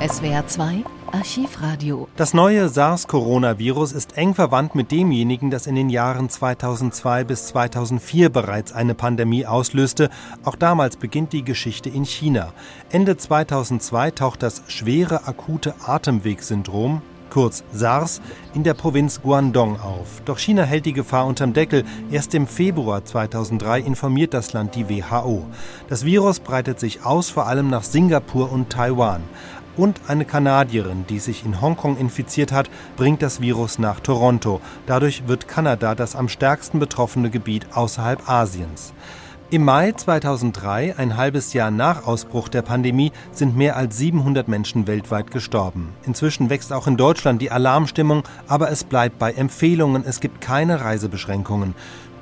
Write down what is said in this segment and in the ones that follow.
SWR 2 Archivradio. Das neue SARS-Coronavirus ist eng verwandt mit demjenigen, das in den Jahren 2002 bis 2004 bereits eine Pandemie auslöste. Auch damals beginnt die Geschichte in China. Ende 2002 taucht das schwere akute Atemwegssyndrom kurz SARS, in der Provinz Guangdong auf. Doch China hält die Gefahr unterm Deckel. Erst im Februar 2003 informiert das Land die WHO. Das Virus breitet sich aus, vor allem nach Singapur und Taiwan. Und eine Kanadierin, die sich in Hongkong infiziert hat, bringt das Virus nach Toronto. Dadurch wird Kanada das am stärksten betroffene Gebiet außerhalb Asiens. Im Mai 2003, ein halbes Jahr nach Ausbruch der Pandemie, sind mehr als 700 Menschen weltweit gestorben. Inzwischen wächst auch in Deutschland die Alarmstimmung, aber es bleibt bei Empfehlungen, es gibt keine Reisebeschränkungen.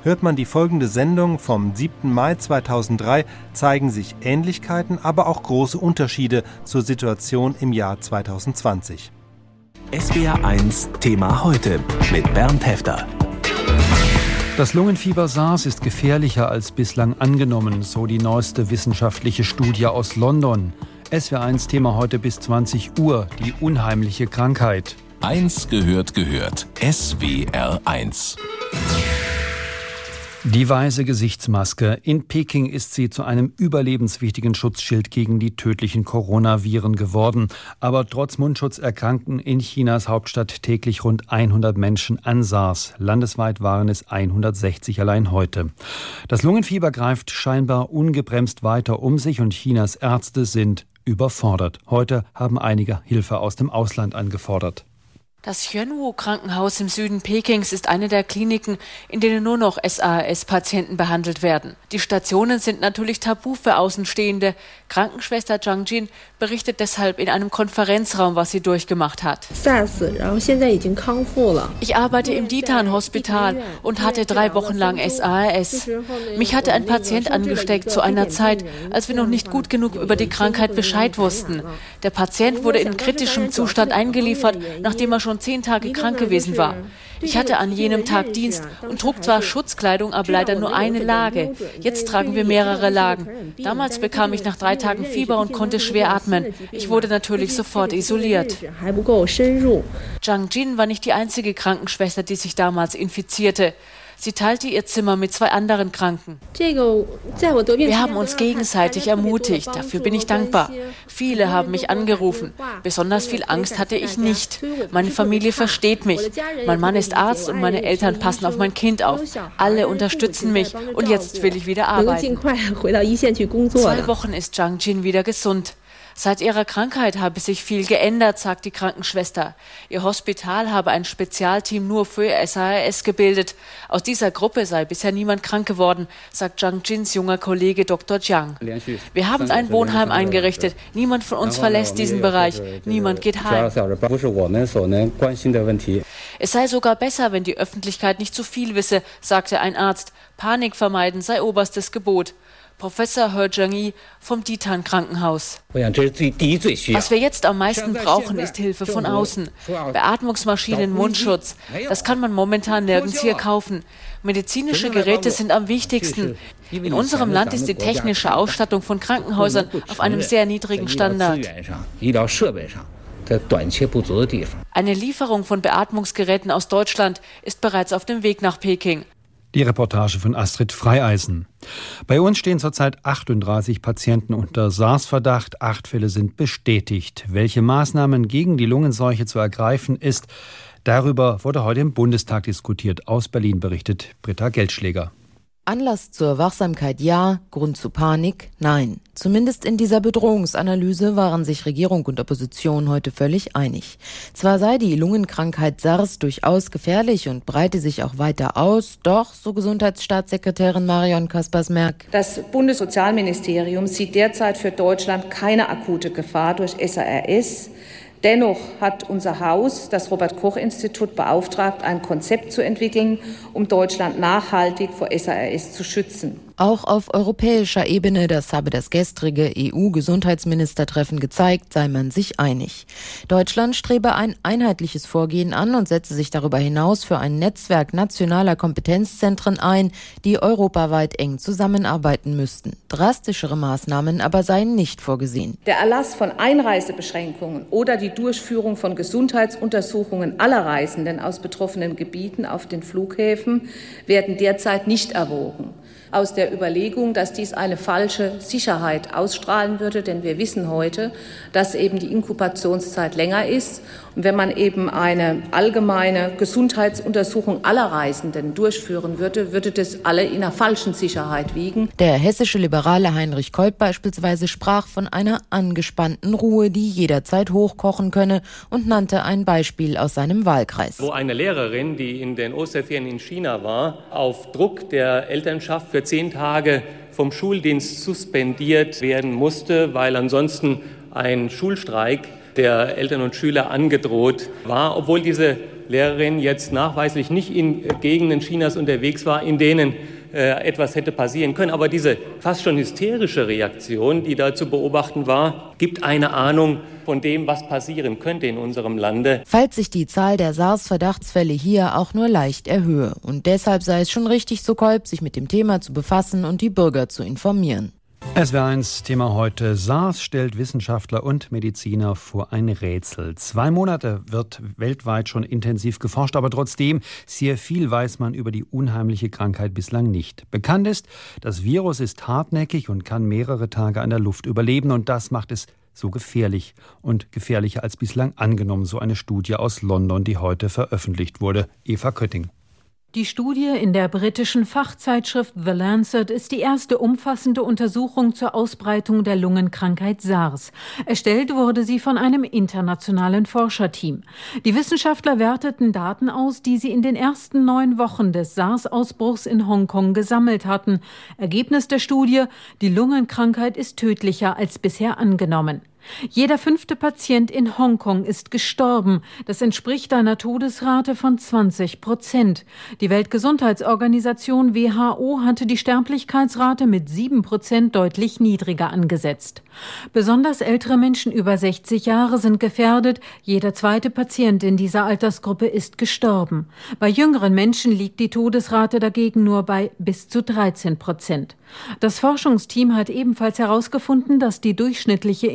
Hört man die folgende Sendung vom 7. Mai 2003, zeigen sich Ähnlichkeiten, aber auch große Unterschiede zur Situation im Jahr 2020. SWR 1 Thema heute mit Bernd Hefter. Das Lungenfieber SARS ist gefährlicher als bislang angenommen, so die neueste wissenschaftliche Studie aus London. SWR1 Thema heute bis 20 Uhr, die unheimliche Krankheit. Eins gehört gehört. SWR1. Die weiße Gesichtsmaske. In Peking ist sie zu einem überlebenswichtigen Schutzschild gegen die tödlichen Coronaviren geworden. Aber trotz Mundschutz erkrankten in Chinas Hauptstadt täglich rund 100 Menschen an SARS. Landesweit waren es 160 allein heute. Das Lungenfieber greift scheinbar ungebremst weiter um sich und Chinas Ärzte sind überfordert. Heute haben einige Hilfe aus dem Ausland angefordert. Das Hyunwoo-Krankenhaus im Süden Pekings ist eine der Kliniken, in denen nur noch SAS-Patienten behandelt werden. Die Stationen sind natürlich tabu für Außenstehende. Krankenschwester Zhang Jin berichtet deshalb in einem Konferenzraum, was sie durchgemacht hat. Ich arbeite im Ditan-Hospital und hatte drei Wochen lang SAS. Mich hatte ein Patient angesteckt zu einer Zeit, als wir noch nicht gut genug über die Krankheit Bescheid wussten. Der Patient wurde in kritischem Zustand eingeliefert, nachdem er schon schon zehn Tage krank gewesen war. Ich hatte an jenem Tag Dienst und trug zwar Schutzkleidung, aber leider nur eine Lage. Jetzt tragen wir mehrere Lagen. Damals bekam ich nach drei Tagen Fieber und konnte schwer atmen. Ich wurde natürlich sofort isoliert. Zhang Jin war nicht die einzige Krankenschwester, die sich damals infizierte. Sie teilte ihr Zimmer mit zwei anderen Kranken. Wir haben uns gegenseitig ermutigt. Dafür bin ich dankbar. Viele haben mich angerufen. Besonders viel Angst hatte ich nicht. Meine Familie versteht mich. Mein Mann ist Arzt und meine Eltern passen auf mein Kind auf. Alle unterstützen mich und jetzt will ich wieder arbeiten. Zwei Wochen ist Zhang Jin wieder gesund. Seit ihrer Krankheit habe sich viel geändert, sagt die Krankenschwester. Ihr Hospital habe ein Spezialteam nur für SAS gebildet. Aus dieser Gruppe sei bisher niemand krank geworden, sagt Zhang Jins junger Kollege Dr. Jiang. Wir haben ein Wohnheim eingerichtet. Niemand von uns verlässt diesen Bereich. Niemand geht heim. Es sei sogar besser, wenn die Öffentlichkeit nicht zu viel wisse, sagte ein Arzt. Panik vermeiden sei oberstes Gebot. Professor He Zhengyi vom Ditan Krankenhaus. Was wir jetzt am meisten brauchen, ist Hilfe von außen. Beatmungsmaschinen, Mundschutz. Das kann man momentan nirgends hier kaufen. Medizinische Geräte sind am wichtigsten. In unserem Land ist die technische Ausstattung von Krankenhäusern auf einem sehr niedrigen Standard. Eine Lieferung von Beatmungsgeräten aus Deutschland ist bereits auf dem Weg nach Peking. Die Reportage von Astrid Freieisen. Bei uns stehen zurzeit 38 Patienten unter SARS-Verdacht. Acht Fälle sind bestätigt. Welche Maßnahmen gegen die Lungenseuche zu ergreifen ist, darüber wurde heute im Bundestag diskutiert. Aus Berlin berichtet Britta Geldschläger. Anlass zur Wachsamkeit ja, Grund zu Panik nein. Zumindest in dieser Bedrohungsanalyse waren sich Regierung und Opposition heute völlig einig. Zwar sei die Lungenkrankheit SARS durchaus gefährlich und breite sich auch weiter aus, doch, so Gesundheitsstaatssekretärin Marion Kaspers-Merck. Das Bundessozialministerium sieht derzeit für Deutschland keine akute Gefahr durch SARS. Dennoch hat unser Haus, das Robert Koch Institut, beauftragt, ein Konzept zu entwickeln, um Deutschland nachhaltig vor SARS zu schützen. Auch auf europäischer Ebene, das habe das gestrige EU-Gesundheitsministertreffen gezeigt, sei man sich einig. Deutschland strebe ein einheitliches Vorgehen an und setze sich darüber hinaus für ein Netzwerk nationaler Kompetenzzentren ein, die europaweit eng zusammenarbeiten müssten. Drastischere Maßnahmen aber seien nicht vorgesehen. Der Erlass von Einreisebeschränkungen oder die Durchführung von Gesundheitsuntersuchungen aller Reisenden aus betroffenen Gebieten auf den Flughäfen werden derzeit nicht erwogen aus der Überlegung, dass dies eine falsche Sicherheit ausstrahlen würde, denn wir wissen heute, dass eben die Inkubationszeit länger ist. Und wenn man eben eine allgemeine Gesundheitsuntersuchung aller Reisenden durchführen würde, würde das alle in einer falschen Sicherheit wiegen. Der hessische Liberale Heinrich Kolb beispielsweise sprach von einer angespannten Ruhe, die jederzeit hochkochen könne und nannte ein Beispiel aus seinem Wahlkreis. Wo eine Lehrerin, die in den Osterferien in China war, auf Druck der Elternschaft für zehn Tage vom Schuldienst suspendiert werden musste, weil ansonsten ein Schulstreik der Eltern und Schüler angedroht war, obwohl diese Lehrerin jetzt nachweislich nicht in Gegenden Chinas unterwegs war, in denen etwas hätte passieren können. Aber diese fast schon hysterische Reaktion, die da zu beobachten war, gibt eine Ahnung von dem, was passieren könnte in unserem Lande. Falls sich die Zahl der SARS-Verdachtsfälle hier auch nur leicht erhöhe. Und deshalb sei es schon richtig, so Kolb, sich mit dem Thema zu befassen und die Bürger zu informieren. SW1 Thema heute. SARS stellt Wissenschaftler und Mediziner vor ein Rätsel. Zwei Monate wird weltweit schon intensiv geforscht, aber trotzdem sehr viel weiß man über die unheimliche Krankheit bislang nicht. Bekannt ist, das Virus ist hartnäckig und kann mehrere Tage an der Luft überleben und das macht es so gefährlich und gefährlicher als bislang angenommen, so eine Studie aus London, die heute veröffentlicht wurde. Eva Kötting. Die Studie in der britischen Fachzeitschrift The Lancet ist die erste umfassende Untersuchung zur Ausbreitung der Lungenkrankheit SARS. Erstellt wurde sie von einem internationalen Forscherteam. Die Wissenschaftler werteten Daten aus, die sie in den ersten neun Wochen des SARS-Ausbruchs in Hongkong gesammelt hatten. Ergebnis der Studie, die Lungenkrankheit ist tödlicher als bisher angenommen. Jeder fünfte Patient in Hongkong ist gestorben. Das entspricht einer Todesrate von 20 Prozent. Die Weltgesundheitsorganisation WHO hatte die Sterblichkeitsrate mit sieben Prozent deutlich niedriger angesetzt. Besonders ältere Menschen über 60 Jahre sind gefährdet. Jeder zweite Patient in dieser Altersgruppe ist gestorben. Bei jüngeren Menschen liegt die Todesrate dagegen nur bei bis zu 13 Prozent. Das Forschungsteam hat ebenfalls herausgefunden, dass die durchschnittliche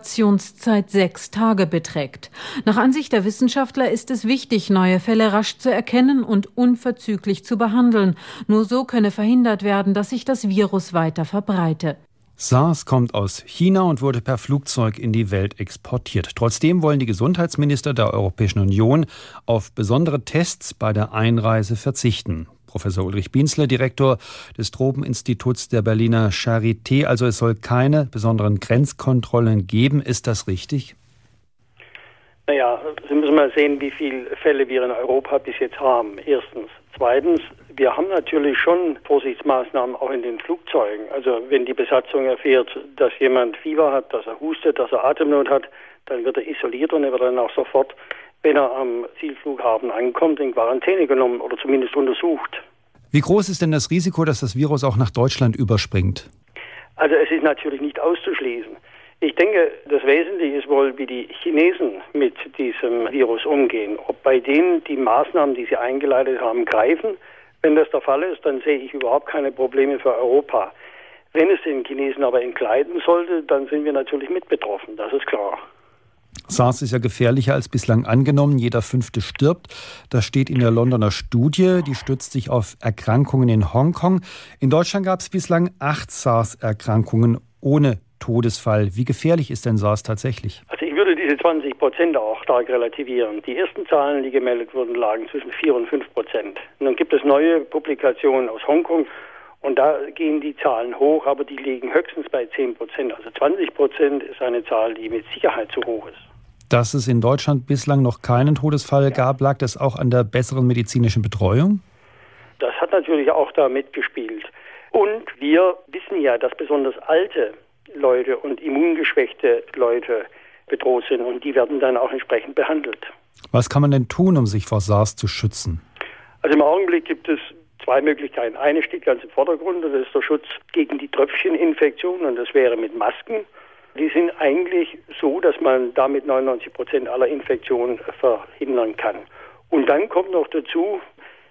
Inkubationszeit sechs Tage beträgt. Nach Ansicht der Wissenschaftler ist es wichtig, neue Fälle rasch zu erkennen und unverzüglich zu behandeln. Nur so könne verhindert werden, dass sich das Virus weiter verbreite. SARS kommt aus China und wurde per Flugzeug in die Welt exportiert. Trotzdem wollen die Gesundheitsminister der Europäischen Union auf besondere Tests bei der Einreise verzichten. Professor Ulrich Bienzler, Direktor des Tropeninstituts der Berliner Charité. Also es soll keine besonderen Grenzkontrollen geben. Ist das richtig? Naja, Sie müssen mal sehen, wie viele Fälle wir in Europa bis jetzt haben. Erstens. Zweitens, wir haben natürlich schon Vorsichtsmaßnahmen auch in den Flugzeugen. Also wenn die Besatzung erfährt, dass jemand Fieber hat, dass er hustet, dass er Atemnot hat, dann wird er isoliert und er wird dann auch sofort wenn er am Zielflughafen ankommt, in Quarantäne genommen oder zumindest untersucht. Wie groß ist denn das Risiko, dass das Virus auch nach Deutschland überspringt? Also es ist natürlich nicht auszuschließen. Ich denke, das Wesentliche ist wohl, wie die Chinesen mit diesem Virus umgehen. Ob bei denen die Maßnahmen, die sie eingeleitet haben, greifen. Wenn das der Fall ist, dann sehe ich überhaupt keine Probleme für Europa. Wenn es den Chinesen aber entgleiten sollte, dann sind wir natürlich mit betroffen, das ist klar. SARS ist ja gefährlicher als bislang angenommen. Jeder fünfte stirbt. Das steht in der Londoner Studie. Die stützt sich auf Erkrankungen in Hongkong. In Deutschland gab es bislang acht SARS-Erkrankungen ohne Todesfall. Wie gefährlich ist denn SARS tatsächlich? Also ich würde diese 20 Prozent auch stark relativieren. Die ersten Zahlen, die gemeldet wurden, lagen zwischen 4 und 5 Prozent. Und dann gibt es neue Publikationen aus Hongkong und da gehen die Zahlen hoch, aber die liegen höchstens bei 10 Prozent. Also 20 Prozent ist eine Zahl, die mit Sicherheit zu hoch ist. Dass es in Deutschland bislang noch keinen Todesfall ja. gab, lag das auch an der besseren medizinischen Betreuung? Das hat natürlich auch da mitgespielt. Und wir wissen ja, dass besonders alte Leute und immungeschwächte Leute bedroht sind und die werden dann auch entsprechend behandelt. Was kann man denn tun, um sich vor SARS zu schützen? Also im Augenblick gibt es zwei Möglichkeiten. Eine steht ganz im Vordergrund, das ist der Schutz gegen die Tröpfcheninfektion und das wäre mit Masken. Die sind eigentlich so, dass man damit 99 Prozent aller Infektionen verhindern kann. Und dann kommt noch dazu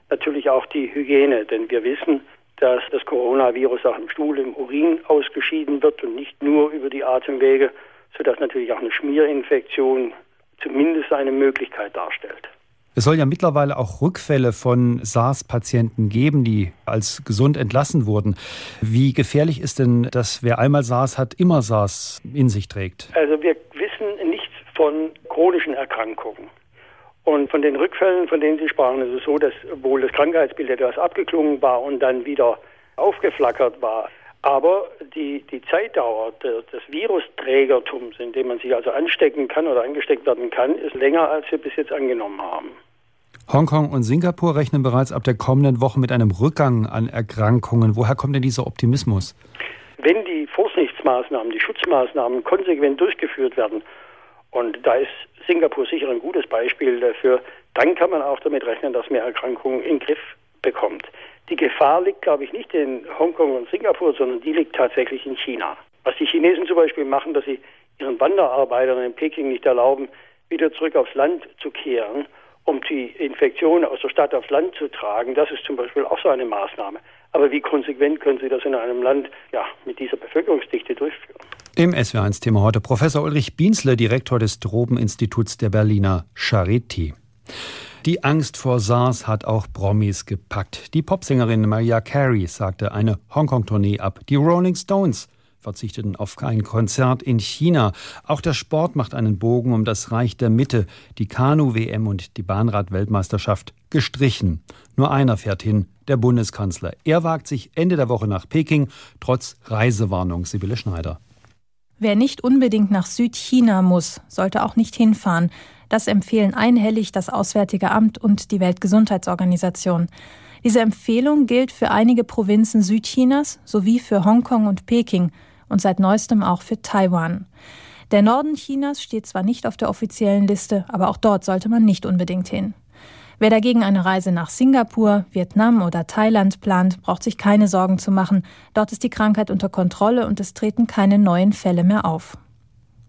natürlich auch die Hygiene, denn wir wissen, dass das Coronavirus auch im Stuhl, im Urin ausgeschieden wird und nicht nur über die Atemwege, sodass natürlich auch eine Schmierinfektion zumindest eine Möglichkeit darstellt. Es soll ja mittlerweile auch Rückfälle von SARS-Patienten geben, die als gesund entlassen wurden. Wie gefährlich ist denn, dass wer einmal SARS hat, immer SARS in sich trägt? Also wir wissen nichts von chronischen Erkrankungen. Und von den Rückfällen, von denen Sie sprachen, ist es so, dass wohl das Krankheitsbild etwas abgeklungen war und dann wieder aufgeflackert war. Aber die, die Zeitdauer des Virusträgertums, in dem man sich also anstecken kann oder angesteckt werden kann, ist länger, als wir bis jetzt angenommen haben. Hongkong und Singapur rechnen bereits ab der kommenden Woche mit einem Rückgang an Erkrankungen. Woher kommt denn dieser Optimismus? Wenn die Vorsichtsmaßnahmen, die Schutzmaßnahmen konsequent durchgeführt werden, und da ist Singapur sicher ein gutes Beispiel dafür, dann kann man auch damit rechnen, dass man Erkrankungen in den Griff bekommt. Die Gefahr liegt, glaube ich, nicht in Hongkong und Singapur, sondern die liegt tatsächlich in China. Was die Chinesen zum Beispiel machen, dass sie ihren Wanderarbeitern in Peking nicht erlauben, wieder zurück aufs Land zu kehren, um die Infektion aus der Stadt aufs Land zu tragen, das ist zum Beispiel auch so eine Maßnahme. Aber wie konsequent können Sie das in einem Land ja, mit dieser Bevölkerungsdichte durchführen? Im SW1-Thema heute Professor Ulrich Bienzle, Direktor des Drobeninstituts der Berliner Charité. Die Angst vor SARS hat auch Promis gepackt. Die Popsängerin Mariah Carey sagte eine Hongkong-Tournee ab. Die Rolling Stones verzichteten auf ein Konzert in China. Auch der Sport macht einen Bogen um das Reich der Mitte. Die Kanu-WM und die Bahnrad-Weltmeisterschaft gestrichen. Nur einer fährt hin, der Bundeskanzler. Er wagt sich Ende der Woche nach Peking, trotz Reisewarnung. Sibylle Schneider. Wer nicht unbedingt nach Südchina muss, sollte auch nicht hinfahren. Das empfehlen einhellig das Auswärtige Amt und die Weltgesundheitsorganisation. Diese Empfehlung gilt für einige Provinzen Südchinas sowie für Hongkong und Peking und seit neuestem auch für Taiwan. Der Norden Chinas steht zwar nicht auf der offiziellen Liste, aber auch dort sollte man nicht unbedingt hin. Wer dagegen eine Reise nach Singapur, Vietnam oder Thailand plant, braucht sich keine Sorgen zu machen. Dort ist die Krankheit unter Kontrolle und es treten keine neuen Fälle mehr auf.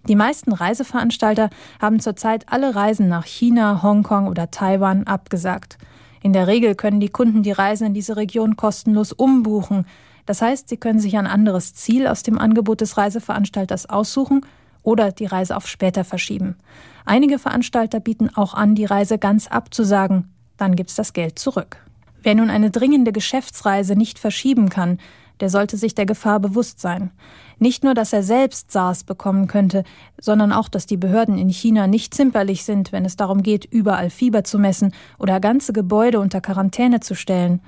Die meisten Reiseveranstalter haben zurzeit alle Reisen nach China, Hongkong oder Taiwan abgesagt. In der Regel können die Kunden die Reisen in diese Region kostenlos umbuchen. Das heißt, sie können sich ein anderes Ziel aus dem Angebot des Reiseveranstalters aussuchen oder die Reise auf später verschieben. Einige Veranstalter bieten auch an, die Reise ganz abzusagen. Dann gibt's das Geld zurück. Wer nun eine dringende Geschäftsreise nicht verschieben kann, der sollte sich der Gefahr bewusst sein. Nicht nur, dass er selbst SARS bekommen könnte, sondern auch, dass die Behörden in China nicht zimperlich sind, wenn es darum geht, überall Fieber zu messen oder ganze Gebäude unter Quarantäne zu stellen.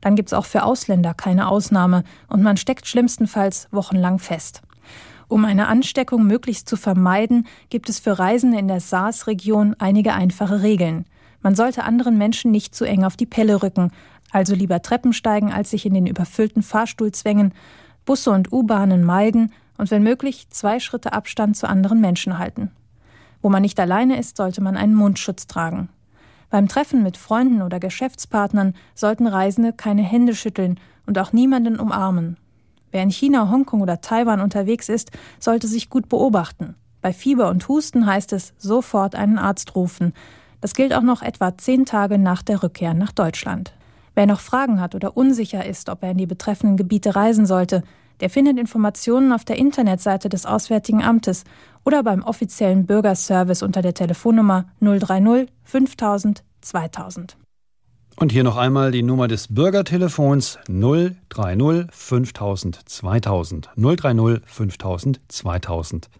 Dann gibt's auch für Ausländer keine Ausnahme und man steckt schlimmstenfalls wochenlang fest. Um eine Ansteckung möglichst zu vermeiden, gibt es für Reisende in der SARS-Region einige einfache Regeln. Man sollte anderen Menschen nicht zu eng auf die Pelle rücken, also lieber Treppen steigen, als sich in den überfüllten Fahrstuhl zwängen, Busse und U-Bahnen meiden und wenn möglich zwei Schritte Abstand zu anderen Menschen halten. Wo man nicht alleine ist, sollte man einen Mundschutz tragen. Beim Treffen mit Freunden oder Geschäftspartnern sollten Reisende keine Hände schütteln und auch niemanden umarmen. Wer in China, Hongkong oder Taiwan unterwegs ist, sollte sich gut beobachten. Bei Fieber und Husten heißt es sofort einen Arzt rufen. Das gilt auch noch etwa zehn Tage nach der Rückkehr nach Deutschland. Wer noch Fragen hat oder unsicher ist, ob er in die betreffenden Gebiete reisen sollte, der findet Informationen auf der Internetseite des Auswärtigen Amtes oder beim offiziellen Bürgerservice unter der Telefonnummer 030 5000 2000. Und hier noch einmal die Nummer des Bürgertelefons 030 5000 2000. 030 5000 2000.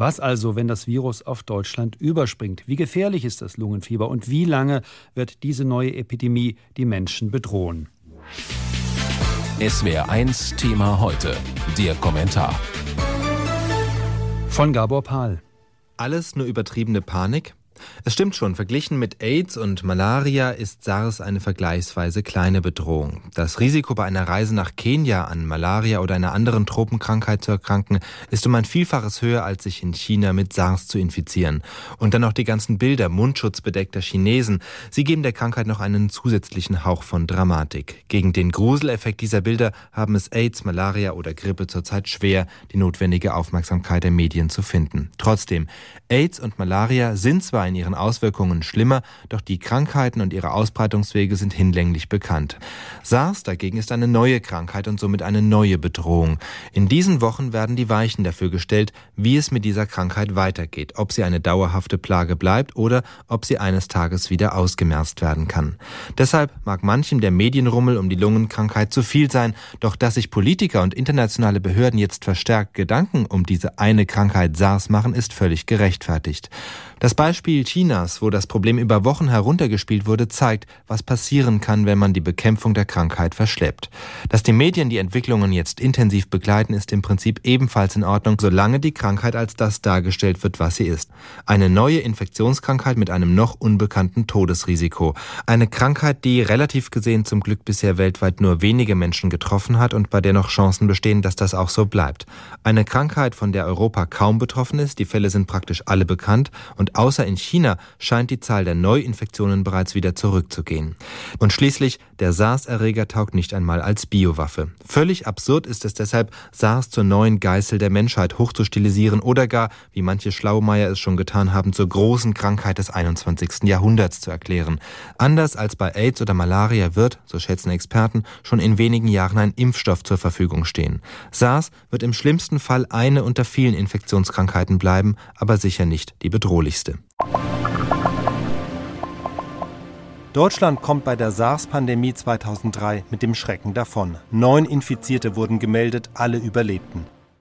Was also, wenn das Virus auf Deutschland überspringt? Wie gefährlich ist das Lungenfieber und wie lange wird diese neue Epidemie die Menschen bedrohen? SWR 1 Thema heute. Der Kommentar. Von Gabor Pahl. Alles nur übertriebene Panik? Es stimmt schon, verglichen mit AIDS und Malaria ist SARS eine vergleichsweise kleine Bedrohung. Das Risiko bei einer Reise nach Kenia an Malaria oder einer anderen Tropenkrankheit zu erkranken, ist um ein Vielfaches höher, als sich in China mit SARS zu infizieren. Und dann noch die ganzen Bilder mundschutzbedeckter Chinesen. Sie geben der Krankheit noch einen zusätzlichen Hauch von Dramatik. Gegen den Gruseleffekt dieser Bilder haben es AIDS, Malaria oder Grippe zurzeit schwer, die notwendige Aufmerksamkeit der Medien zu finden. Trotzdem, AIDS und Malaria sind zwar in ihren Auswirkungen schlimmer, doch die Krankheiten und ihre Ausbreitungswege sind hinlänglich bekannt. SARS dagegen ist eine neue Krankheit und somit eine neue Bedrohung. In diesen Wochen werden die Weichen dafür gestellt, wie es mit dieser Krankheit weitergeht, ob sie eine dauerhafte Plage bleibt oder ob sie eines Tages wieder ausgemerzt werden kann. Deshalb mag manchem der Medienrummel um die Lungenkrankheit zu viel sein, doch dass sich Politiker und internationale Behörden jetzt verstärkt Gedanken um diese eine Krankheit SARS machen, ist völlig gerechtfertigt. Das Beispiel Chinas, wo das Problem über Wochen heruntergespielt wurde, zeigt, was passieren kann, wenn man die Bekämpfung der Krankheit verschleppt. Dass die Medien die Entwicklungen jetzt intensiv begleiten, ist im Prinzip ebenfalls in Ordnung, solange die Krankheit als das dargestellt wird, was sie ist. Eine neue Infektionskrankheit mit einem noch unbekannten Todesrisiko. Eine Krankheit, die relativ gesehen zum Glück bisher weltweit nur wenige Menschen getroffen hat und bei der noch Chancen bestehen, dass das auch so bleibt. Eine Krankheit, von der Europa kaum betroffen ist, die Fälle sind praktisch alle bekannt und außer in China scheint die Zahl der Neuinfektionen bereits wieder zurückzugehen. Und schließlich, der SARS-Erreger taugt nicht einmal als Biowaffe. Völlig absurd ist es deshalb, SARS zur neuen Geißel der Menschheit hochzustilisieren oder gar, wie manche Schlaumeier es schon getan haben, zur großen Krankheit des 21. Jahrhunderts zu erklären. Anders als bei AIDS oder Malaria wird, so schätzen Experten, schon in wenigen Jahren ein Impfstoff zur Verfügung stehen. SARS wird im schlimmsten Fall eine unter vielen Infektionskrankheiten bleiben, aber sicher nicht die bedrohlichste nächste. Deutschland kommt bei der SARS-Pandemie 2003 mit dem Schrecken davon. Neun Infizierte wurden gemeldet, alle überlebten.